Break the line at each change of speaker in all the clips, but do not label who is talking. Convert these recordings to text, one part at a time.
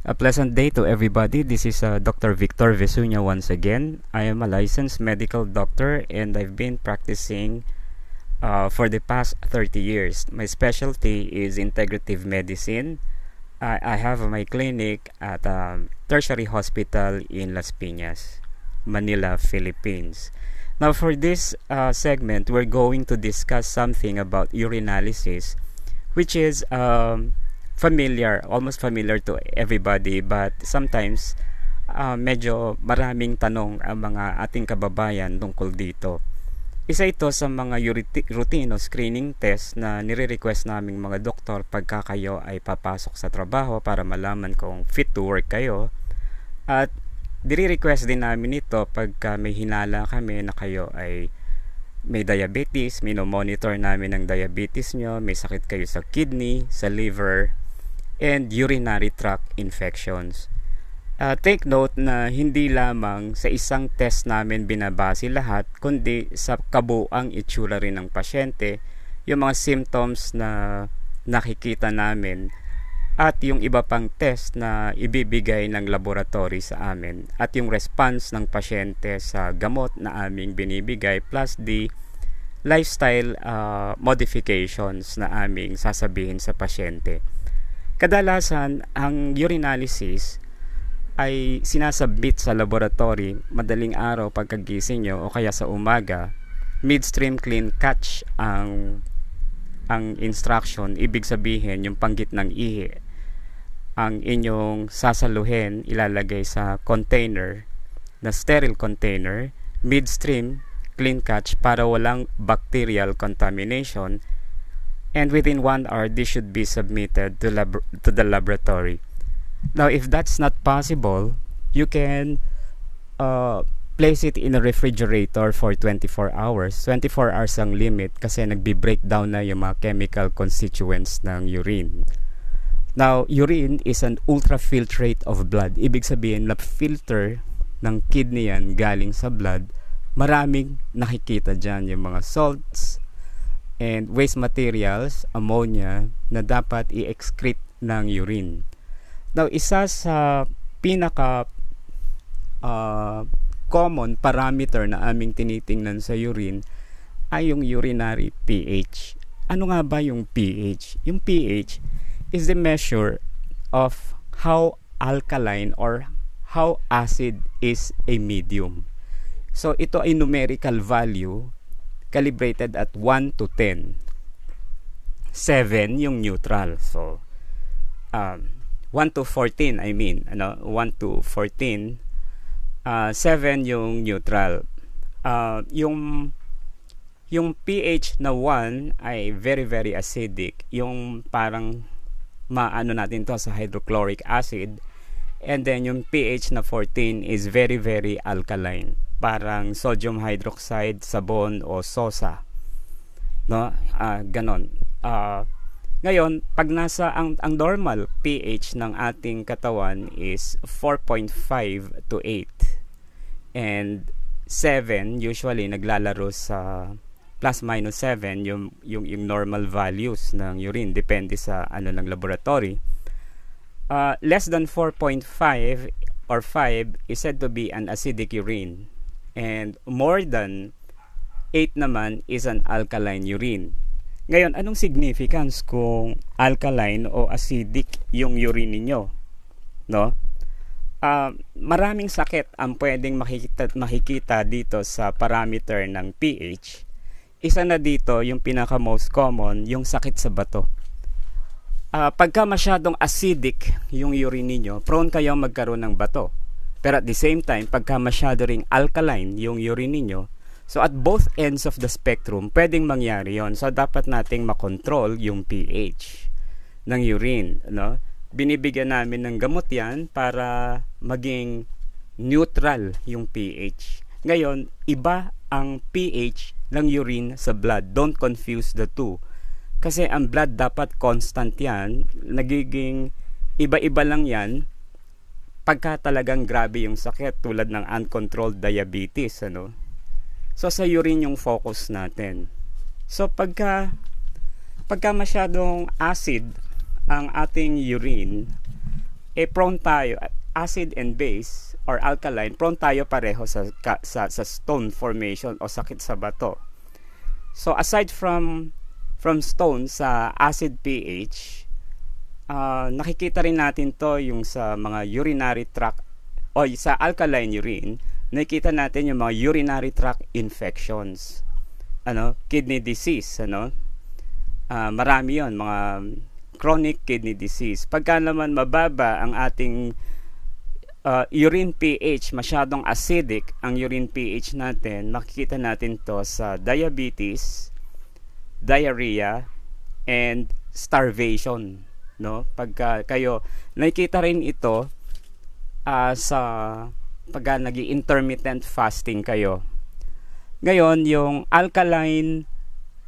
A pleasant day to everybody. This is uh, Dr. Victor Vesunya once again. I am a licensed medical doctor and I've been practicing uh, for the past 30 years. My specialty is integrative medicine. I, I have my clinic at um, tertiary hospital in Las Piñas, Manila, Philippines. Now, for this uh, segment, we're going to discuss something about urinalysis, which is um, familiar, almost familiar to everybody but sometimes uh, medyo maraming tanong ang mga ating kababayan tungkol dito. Isa ito sa mga routine o screening test na nire-request naming mga doktor pagka kayo ay papasok sa trabaho para malaman kung fit to work kayo. At dire-request din namin ito pagka may hinala kami na kayo ay may diabetes, mino-monitor namin ang diabetes nyo, may sakit kayo sa kidney, sa liver, and urinary tract infections. Uh, take note na hindi lamang sa isang test namin binabase lahat, kundi sa kabuang itsura rin ng pasyente, yung mga symptoms na nakikita namin at yung iba pang test na ibibigay ng laboratory sa amin at yung response ng pasyente sa gamot na aming binibigay plus the lifestyle uh, modifications na aming sasabihin sa pasyente. Kadalasan, ang urinalysis ay sinasubmit sa laboratory madaling araw pagkagising nyo o kaya sa umaga. Midstream clean catch ang ang instruction, ibig sabihin yung panggit ng ihi. Ang inyong sasaluhin ilalagay sa container na sterile container, midstream clean catch para walang bacterial contamination and within one hour this should be submitted to, lab- to the laboratory. Now, if that's not possible, you can uh, place it in a refrigerator for 24 hours. 24 hours ang limit kasi nagbi-breakdown na yung mga chemical constituents ng urine. Now, urine is an ultrafiltrate of blood. Ibig sabihin, na filter ng kidney yan galing sa blood. Maraming nakikita dyan yung mga salts, and waste materials, ammonia, na dapat i-excrete ng urine. Now, isa sa pinaka uh, common parameter na aming tinitingnan sa urine ay yung urinary pH. Ano nga ba yung pH? Yung pH is the measure of how alkaline or how acid is a medium. So ito ay numerical value calibrated at 1 to 10. 7 yung neutral. So, um, 1 to 14, I mean, ano, 1 to 14, uh, 7 yung neutral. Uh, yung yung pH na 1 ay very very acidic. Yung parang maano natin to sa hydrochloric acid. And then yung pH na 14 is very very alkaline parang sodium hydroxide, sabon o sosa. No? Uh, ganon. Uh, ngayon, pag nasa ang, ang normal pH ng ating katawan is 4.5 to 8. And 7 usually naglalaro sa plus minus 7 yung, yung, yung normal values ng urine depende sa ano ng laboratory. Uh, less than 4.5 or 5 is said to be an acidic urine and more than 8 naman is an alkaline urine. Ngayon, anong significance kung alkaline o acidic yung urine niyo? No? Uh, maraming sakit ang pwedeng makikita, makikita dito sa parameter ng pH. Isa na dito, yung pinaka most common, yung sakit sa bato. Uh, pagka masyadong acidic yung urine niyo, prone kayo magkaroon ng bato. Pero at the same time, pagka masyado ring alkaline yung urine niyo, so at both ends of the spectrum, pwedeng mangyari yon So dapat nating makontrol yung pH ng urine. No? Binibigyan namin ng gamot yan para maging neutral yung pH. Ngayon, iba ang pH ng urine sa blood. Don't confuse the two. Kasi ang blood dapat constant yan. Nagiging iba-iba lang yan pagka talagang grabe yung sakit tulad ng uncontrolled diabetes ano so sa urine yung focus natin so pagka pagka masyadong acid ang ating urine eh prone tayo, acid and base or alkaline, prone tayo pareho sa, sa, sa stone formation o sakit sa bato. So aside from from stone sa acid pH, uh, nakikita rin natin to yung sa mga urinary tract o sa alkaline urine, nakikita natin yung mga urinary tract infections. Ano, kidney disease, ano? Uh, marami 'yon, mga chronic kidney disease. Pagka naman mababa ang ating uh, urine pH, masyadong acidic ang urine pH natin, makikita natin to sa diabetes, diarrhea, and starvation. No? Pagka kayo, nakikita rin ito uh, sa pagka nag intermittent fasting kayo. Ngayon, yung alkaline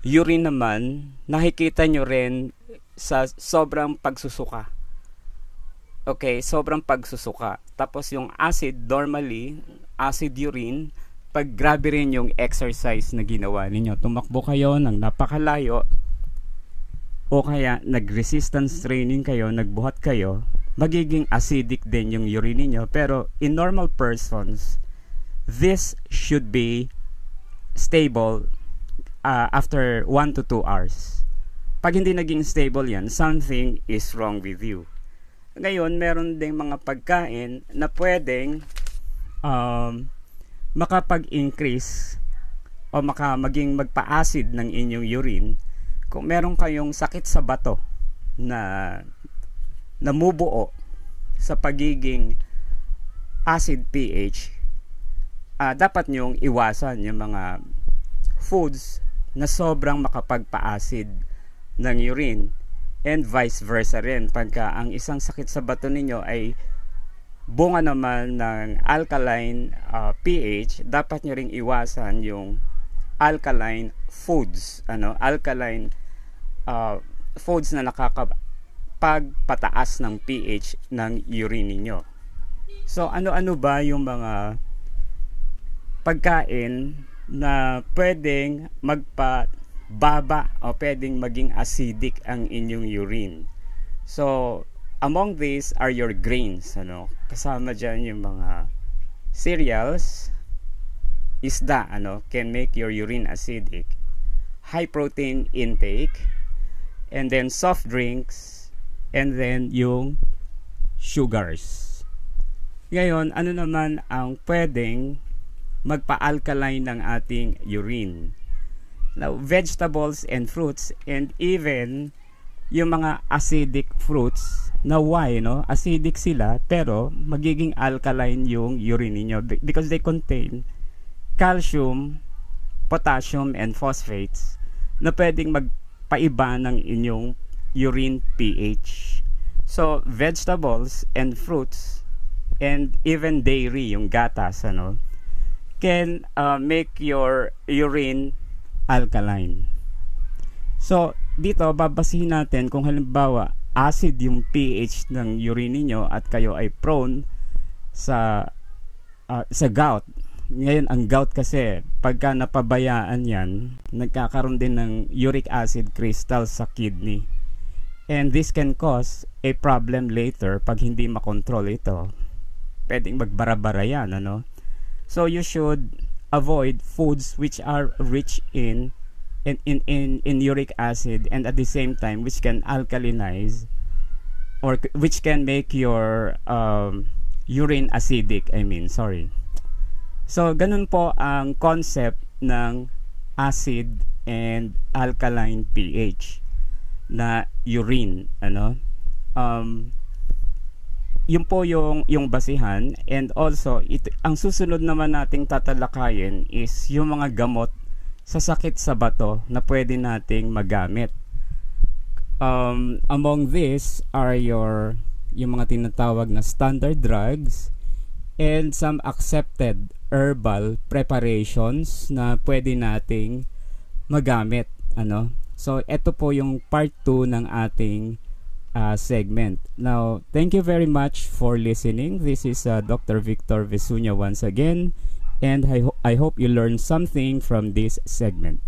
urine naman, nakikita nyo rin sa sobrang pagsusuka. Okay, sobrang pagsusuka. Tapos yung acid, normally, acid urine, pag grabe rin yung exercise na ginawa ninyo. Tumakbo kayo ng napakalayo, o kaya nag-resistance training kayo, nagbuhat kayo, magiging acidic din yung urine niyo. Pero in normal persons this should be stable uh, after 1 to 2 hours. Pag hindi naging stable yan something is wrong with you. Ngayon meron ding mga pagkain na pwedeng um, makapag-increase o maka maging magpa-acid ng inyong urine kung meron kayong sakit sa bato na namubuo sa pagiging acid pH, uh, dapat nyong iwasan yung mga foods na sobrang makapagpa-acid ng urine and vice versa rin. Pagka ang isang sakit sa bato ninyo ay bunga naman ng alkaline uh, pH dapat nyo ring iwasan yung alkaline foods ano alkaline uh, foods na nakaka pagpataas ng pH ng urine niyo. So ano-ano ba yung mga pagkain na pwedeng magpababa o pwedeng maging acidic ang inyong urine. So among these are your grains, ano? Kasama diyan yung mga cereals, isda, ano, can make your urine acidic. High protein intake, and then soft drinks, and then yung sugars. Ngayon, ano naman ang pwedeng magpa-alkaline ng ating urine? Now, vegetables and fruits and even yung mga acidic fruits na why, no? Acidic sila pero magiging alkaline yung urine niyo because they contain calcium, potassium, and phosphates na pwedeng magpaiba ng inyong urine pH. So, vegetables and fruits and even dairy, yung gatas, ano, can uh, make your urine alkaline. So, dito, babasihin natin kung halimbawa acid yung pH ng urine niyo at kayo ay prone sa uh, sa gout. Ngayon, ang gout kasi, pagka napabayaan yan, nagkakaroon din ng uric acid crystal sa kidney. And this can cause a problem later pag hindi makontrol ito. Pwedeng magbara-bara yan, ano? So you should avoid foods which are rich in in, in, in, in uric acid and at the same time which can alkalinize or which can make your um, urine acidic, I mean, sorry. So, ganun po ang concept ng acid and alkaline pH na urine ano? Um yun po yung yung basihan. And also it, ang susunod naman nating tatalakayin is yung mga gamot sa sakit sa bato na pwede nating magamit. Um, among these are your yung mga tinatawag na standard drugs and some accepted herbal preparations na pwede nating magamit ano So, ito po yung part 2 ng ating uh, segment. Now, thank you very much for listening. This is uh, Dr. Victor Vesunya once again, and I, ho- I hope you learned something from this segment.